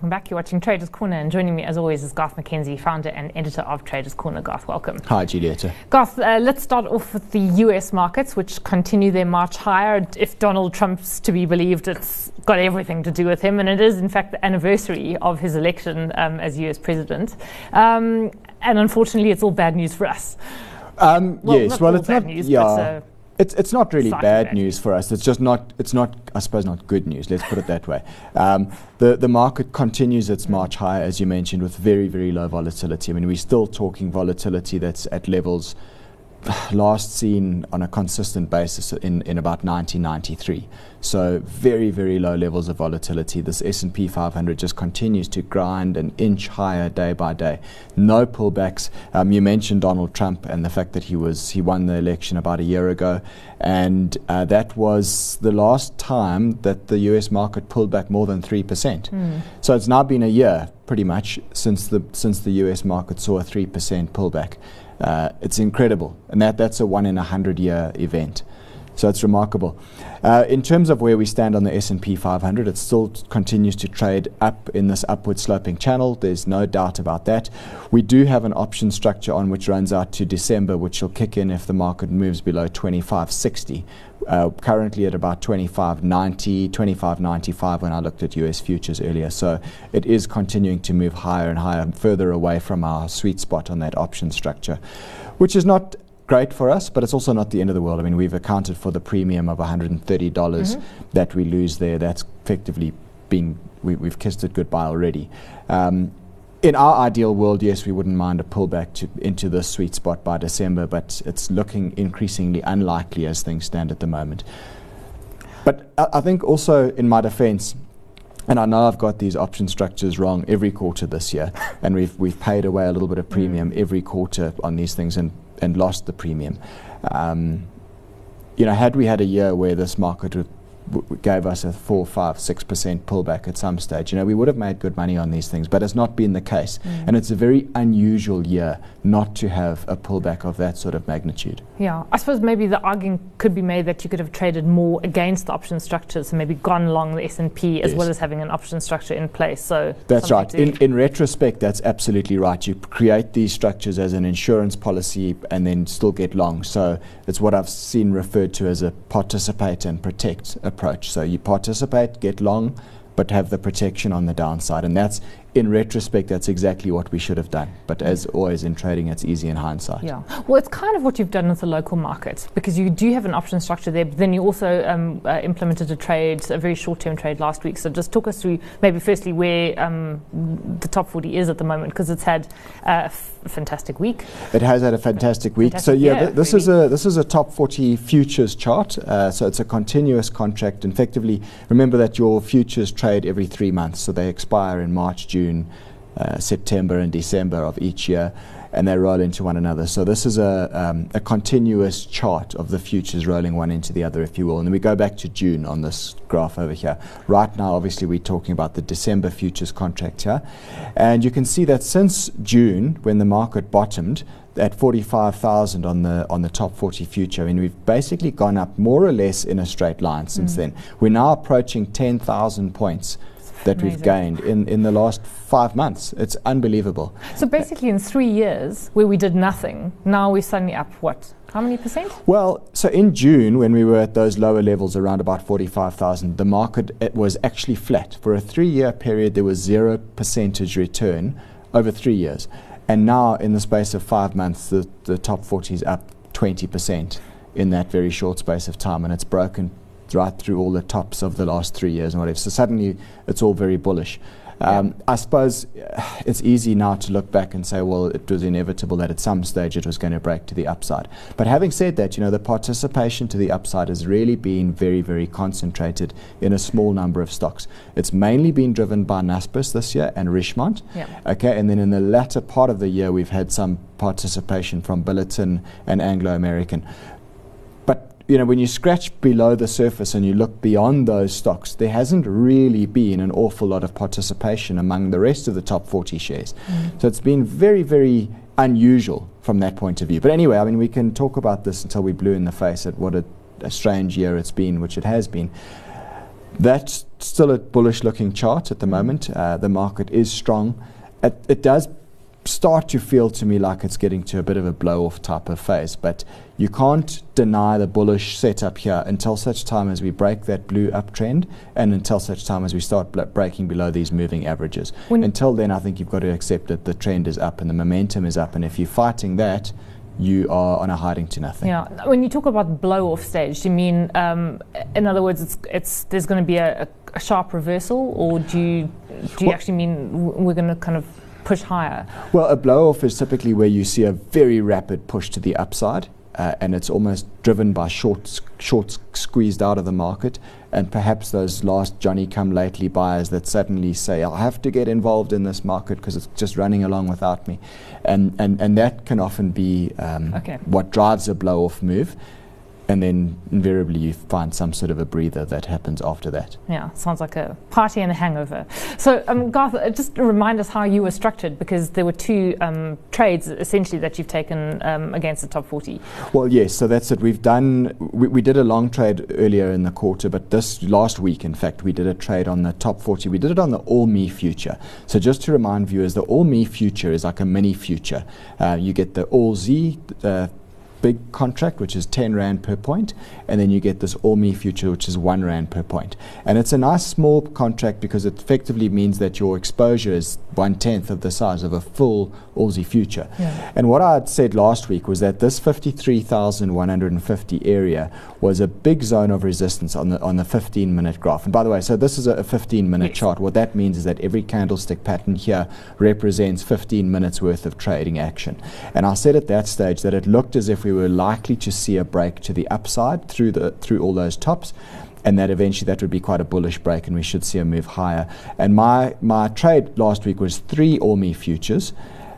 Welcome back. You're watching Traders Corner, and joining me, as always, is Garth McKenzie, founder and editor of Traders Corner. Garth, welcome. Hi, Julieta. Garth, uh, let's start off with the US markets, which continue their march higher. If Donald Trump's to be believed, it's got everything to do with him, and it is, in fact, the anniversary of his election um, as US president. Um, and unfortunately, it's all bad news for us. Um, Well, yes, not well, all it's bad not. news, yeah, but, uh, it's it's not really bad bad news for us. It's just not. It's not. I suppose not good news. Let's put it that way. Um, the the market continues its march higher, as you mentioned, with very very low volatility. I mean, we're still talking volatility that's at levels last seen on a consistent basis in, in about 1993. So very, very low levels of volatility. This S&P 500 just continues to grind an inch higher day by day. No pullbacks. Um, you mentioned Donald Trump and the fact that he was he won the election about a year ago, and uh, that was the last time that the U.S. market pulled back more than three percent. So it's now been a year, pretty much, since the since the U.S. market saw a three percent pullback. Uh, it's incredible, and that, that's a one in a hundred year event. So it's remarkable. Uh, in terms of where we stand on the S&P 500, it still t- continues to trade up in this upward sloping channel. There's no doubt about that. We do have an option structure on which runs out to December, which will kick in if the market moves below 2560. Uh, currently at about 2590, 2595 when I looked at US futures earlier. So it is continuing to move higher and higher, further away from our sweet spot on that option structure, which is not great for us, but it's also not the end of the world. I mean, we've accounted for the premium of $130 that we lose there. That's effectively been, we, we've kissed it goodbye already. Um, in our ideal world, yes, we wouldn't mind a pullback to, into the sweet spot by December, but it's looking increasingly unlikely as things stand at the moment. But I, I think also, in my defense, and I know I've got these option structures wrong every quarter this year, and we've, we've paid away a little bit of premium every quarter on these things and, and lost the premium. Um, you know, had we had a year where this market gave us a four, five, six percent pullback at some stage, you know, we would have made good money on these things, but it's not been the case. Mm. And it's a very unusual year not to have a pullback of that sort of magnitude. Yeah, I suppose maybe the argument could be made that you could have traded more against the option structures and maybe gone along the S&P as Yes. well as having an option structure in place. So That's right. In, in retrospect, that's absolutely right. You create these structures as an insurance policy and then still get long. So it's what I've seen referred to as a participate and protect approach. So you participate, get long, but have the protection on the downside. And that's, in retrospect, that's exactly what we should have done. But as always in trading, it's easy in hindsight. Yeah, well, it's kind of what you've done with the local market because you do have an option structure there, but then you also um, uh, implemented a trade, a very short term trade last week. So just talk us through maybe firstly where um, the top 40 is at the moment because it's had uh, a fantastic week. It has had a fantastic week. so yeah, year, th- this is a this is a top 40 futures chart. Uh, so it's a continuous contract. Effectively, remember that your futures trade every three months, so they expire in March, June, uh, September, and December of each year, and they roll into one another. So this is a um, a continuous chart of the futures rolling one into the other, if you will. And then we go back to June on this graph over here. Right now, obviously, we're talking about the December futures contract here, and you can see that since June, when the market bottomed at 45,000 on the on the top 40 future. I mean, we've basically gone up more or less in a straight line since then. We're now approaching 10,000 points that we've gained in, in the last five months. It's unbelievable. So basically, in three years where we did nothing, now we're suddenly up what? How many percent? Well, so in June, when we were at those lower levels around about 45,000, the market it was actually flat. For a three year period, there was zero percentage return over three years. And now, in the space of five months, the, the top 40 is up 20% in that very short space of time. And it's broken right through all the tops of the last three years and whatever. So suddenly, it's all very bullish. Um, I suppose uh, it's easy now to look back and say, well, it was inevitable that at some stage it was going to break to the upside. But having said that, you know, the participation to the upside has really been very, very concentrated in a small number of stocks. It's mainly been driven by Naspers this year and Richemont. Yeah. Okay, and then in the latter part of the year, we've had some participation from Billiton and Anglo American. You know, when you scratch below the surface and you look beyond those stocks, there hasn't really been an awful lot of participation among the rest of the top 40 shares. So it's been very, very unusual from that point of view. But anyway, I mean, we can talk about this until we blue in the face at what a, a strange year it's been, which it has been. That's still a bullish looking chart at the moment. Uh, the market is strong. It, it does start to feel to me like it's getting to a bit of a blow off type of phase. But you can't deny the bullish setup here until such time as we break that blue uptrend and until such time as we start bl- breaking below these moving averages. When until then, I think you've got to accept that the trend is up and the momentum is up. And if you're fighting that, you are on a hiding to nothing. Yeah. When you talk about blow off stage, do you mean, um, in other words, it's, it's there's going to be a, a, sharp reversal, or do you, do you well, actually mean we're going to kind of push higher? Well, a blow off is typically where you see a very rapid push to the upside. Uh, and it's almost driven by shorts, shorts squeezed out of the market, and perhaps those last Johnny come lately buyers that suddenly say, I'll have to get involved in this market because it's just running along without me. And, and, and that can often be um, okay. what drives a blow off move and then invariably you find some sort of a breather that happens after that. Yeah, sounds like a party and a hangover. So, um, Garth, uh, just remind us how you were structured because there were two um, trades essentially that you've taken um, against the top 40. Well, yes, so that's it. We've done, we, we, did a long trade earlier in the quarter, but this last week, in fact, we did a trade on the top 40. We did it on the ALMI future. So, just to remind viewers, the ALMI future is like a mini future. Uh, you get the ALSI. Uh, big contract, which is 10 Rand per point, and then you get this ALMI future, which is 1 Rand per point. And it's a nice small contract because it effectively means that your exposure is one tenth of the size of a full ALSI future. Yeah. And what I had said last week was that this 53,150 area was a big zone of resistance on the on the 15 minute graph. And by the way, so this is a, a 15 minute yes. chart. What that means is that every candlestick pattern here represents 15 minutes worth of trading action. And I said at that stage that it looked as if we were likely to see a break to the upside through the through all those tops and that eventually that would be quite a bullish break and we should see a move higher. And my, my trade last week was three ALMI futures.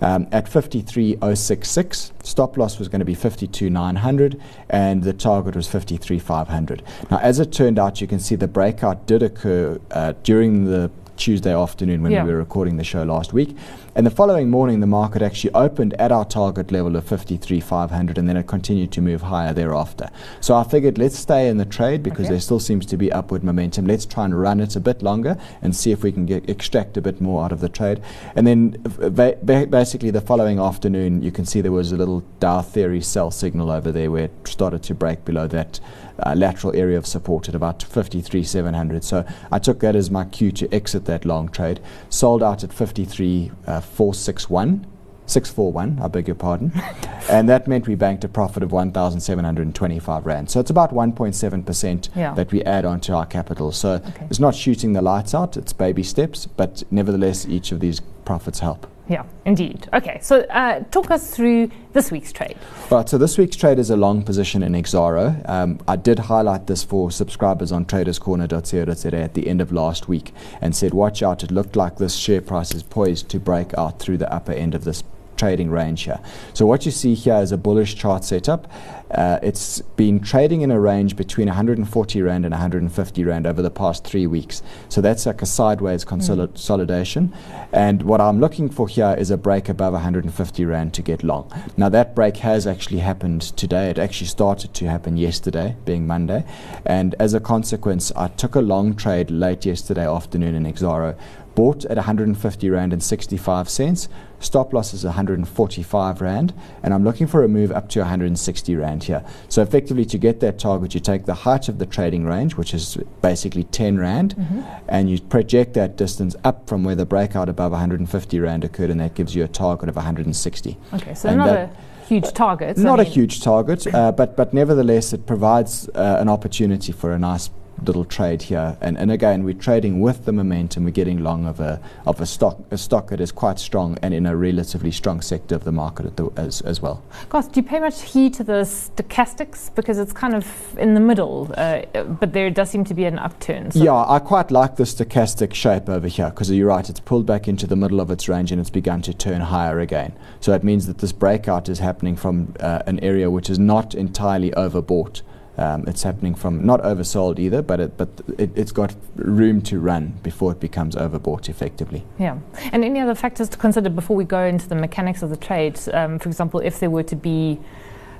Um, at 53.066. Stop loss was going to be 52.900 and the target was 53.500. Now, as it turned out, you can see the breakout did occur uh, during the Tuesday afternoon when yeah. we were recording the show last week. And the following morning, the market actually opened at our target level of 53,500 and then it continued to move higher thereafter. So I figured let's stay in the trade because okay. there still seems to be upward momentum. Let's try and run it a bit longer and see if we can get, extract a bit more out of the trade. And then uh, ba- basically the following afternoon, you can see there was a little Dow theory sell signal over there where it started to break below that uh, lateral area of support at about 53,700. So I took that as my cue to exit that long trade. Sold out at 53,461. Uh, 641, I beg your pardon. and that meant we banked a profit of 1,725 Rand. So it's about 1.7% yeah. that we add onto our capital. So okay. it's not shooting the lights out, it's baby steps, but nevertheless, each of these profits help. Yeah, indeed. Okay, so uh, talk us through this week's trade. Right, so this week's trade is a long position in Exxaro. Um, I did highlight this for subscribers on traderscorner.co.za at the end of last week and said, watch out, it looked like this share price is poised to break out through the upper end of this trading range here. So what you see here is a bullish chart setup. Uh, it's been trading in a range between 140 Rand and 150 Rand over the past three weeks. So that's like a sideways consolidation. Mm. And what I'm looking for here is a break above 150 Rand to get long. Now that break has actually happened today. It actually started to happen yesterday, being Monday. And as a consequence, I took a long trade late yesterday afternoon in Exxaro bought at 150 Rand and 65 cents. Stop loss is 145 Rand, and I'm looking for a move up to 160 Rand here. So, effectively, to get that target, you take the height of the trading range, which is basically 10 Rand, mm-hmm. and you project that distance up from where the breakout above 150 Rand occurred, and that gives you a target of 160. Okay, so and another huge target. Not I mean a huge target, uh, but but nevertheless, it provides uh, an opportunity for a nice little trade here. And, and again, we're trading with the momentum. We're getting long of a of a stock a stock that is quite strong and in a relatively strong sector of the market the, as as well. Gosh, do you pay much heed to the stochastics because it's kind of in the middle, uh, but there does seem to be an upturn. So yeah, I quite like the stochastic shape over here because you're right. It's pulled back into the middle of its range and it's begun to turn higher again. So it means that this breakout is happening from uh, an area which is not entirely overbought. Um, it's happening from not oversold either, but it, but it, has got room to run before it becomes overbought effectively. Yeah, and any other factors to consider before we go into the mechanics of the trade? Um, for example, if there were to be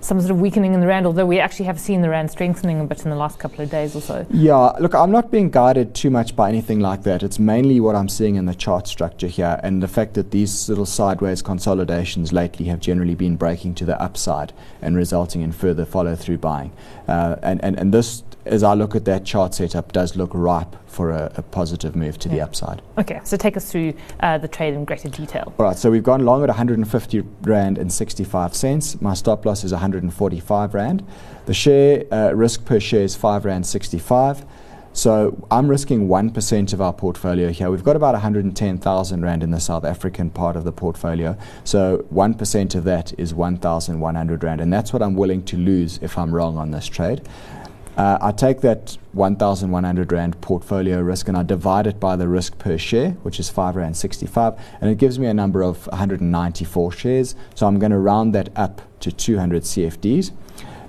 some sort of weakening in the rand, although we actually have seen the rand strengthening a bit in the last couple of days or so. Yeah, look, I'm not being guided too much by anything like that. It's mainly what I'm seeing in the chart structure here and the fact that these little sideways consolidations lately have generally been breaking to the upside and resulting in further follow through buying. Uh, and, and, and this as I look at that chart setup, does look ripe for a, a positive move to yeah. the upside. Okay, so take us through uh, the trade in greater detail. All right, so we've gone long at 150 Rand and 65 cents. My stop loss is 145 Rand. The share uh, risk per share is 5 Rand 65. So I'm risking 1% of our portfolio here. We've got about 110,000 Rand in the South African part of the portfolio. So 1% of that is 1,100 Rand. And that's what I'm willing to lose if I'm wrong on this trade. Uh, I take that 1,100 Rand portfolio risk and I divide it by the risk per share, which is 5 Rand 65, and it gives me a number of 194 shares. So I'm going to round that up to 200 CFDs.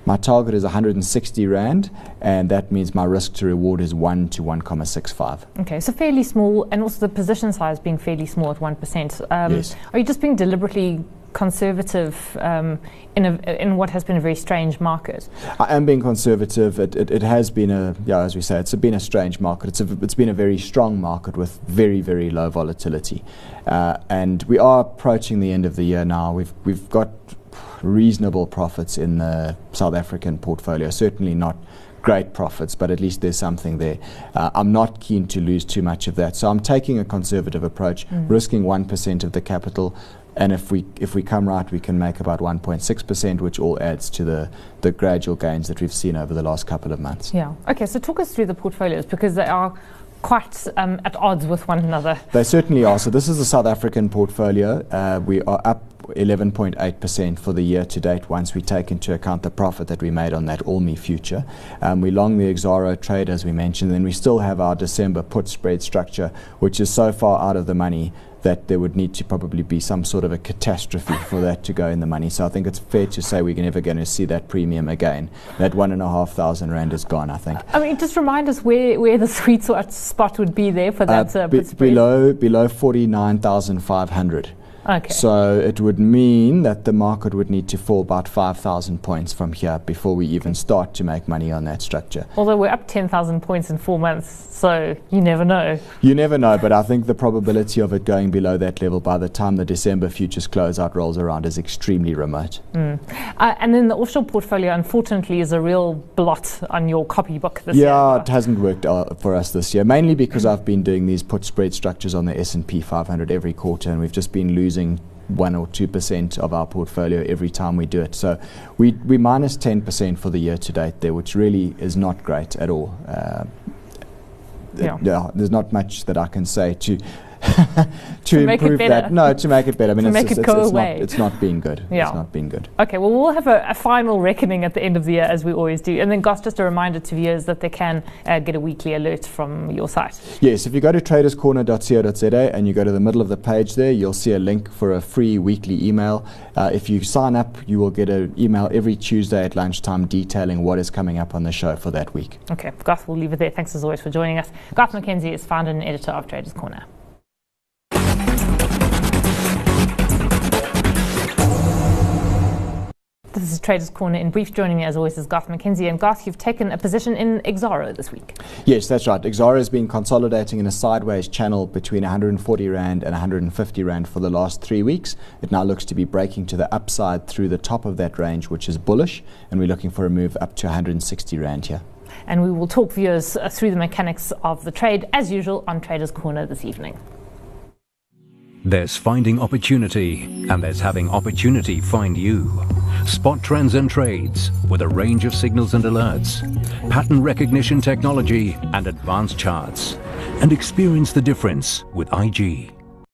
My target is 160 Rand, and that means my risk to reward is 1 to 1.65. Okay, so fairly small, and also the position size being fairly small at 1%. Um, yes. Are you just being deliberately conservative um, in, a, in what has been a very strange market? I am being conservative. It, it, it, has been a, yeah, as we say, it's been a strange market. It's, a, it's been a very strong market with very, very low volatility. Uh, and we are approaching the end of the year now. We've, we've got reasonable profits in the South African portfolio, certainly not great profits, but at least there's something there. Uh, I'm not keen to lose too much of that. So I'm taking a conservative approach, mm. risking 1% of the capital, and if we if we come right, we can make about 1.6%, which all adds to the the gradual gains that we've seen over the last couple of months. Yeah. Okay. So talk us through the portfolios because they are quite um, at odds with one another. They certainly are. So this is the South African portfolio. Uh, we are up 11.8% for the year to date once we take into account the profit that we made on that ALMI future. Um, we long the Exxaro trade, as we mentioned, and we still have our December put spread structure, which is so far out of the money that there would need to probably be some sort of a catastrophe for that to go in the money. So I think it's fair to say we're never going to see that premium again. That one and a half thousand rand is gone, I think. I mean, just remind us where, where the sweet spot would be there for that uh, uh, be, below below forty nine thousand five hundred. Okay. So it would mean that the market would need to fall about 5,000 points from here before we even start to make money on that structure. Although we're up 10,000 points in four months, so you never know. You never know, but I think the probability of it going below that level by the time the December futures closeout rolls around is extremely remote. Mm. Uh, and then the offshore portfolio, unfortunately, is a real blot on your copybook this yeah, year. Yeah, it hasn't worked uh, for us this year, mainly because. I've been doing these put spread structures on the S&P 500 every quarter, and we've just been losing losing one or two percent of our portfolio every time we do it. So we we minus ten percent for the year to date there, which really is not great at all. Uh, yeah. yeah. there's not much that I can say to to, to improve that. No, to make it better. I mean, it's, make it's, it go it's, away. Not, it's not been good. Yeah. It's not been good. Okay, well, we'll have a, a, final reckoning at the end of the year, as we always do. And then, Gus, just a reminder to viewers that they can uh, get a weekly alert from your site. Yes, if you go to traderscorner.co.za and you go to the middle of the page there, you'll see a link for a free weekly email. Uh, if you sign up, you will get an email every Tuesday at lunchtime detailing what is coming up on the show for that week. Okay, Garth, we'll leave it there. Thanks as always for joining us. Garth McKenzie is founder and editor of Traders Corner. This is Traders Corner in brief. Joining me as always is Garth McKenzie. And Garth, you've taken a position in Exxaro this week. Yes, that's right. Exxaro has been consolidating in a sideways channel between 140 Rand and 150 Rand for the last three weeks. It now looks to be breaking to the upside through the top of that range, which is bullish. And we're looking for a move up to 160 Rand here. And we will talk viewers uh, through the mechanics of the trade as usual on Traders Corner this evening. There's finding opportunity, and there's having opportunity find you. Spot trends and trades with a range of signals and alerts, pattern recognition technology, and advanced charts. And experience the difference with IG.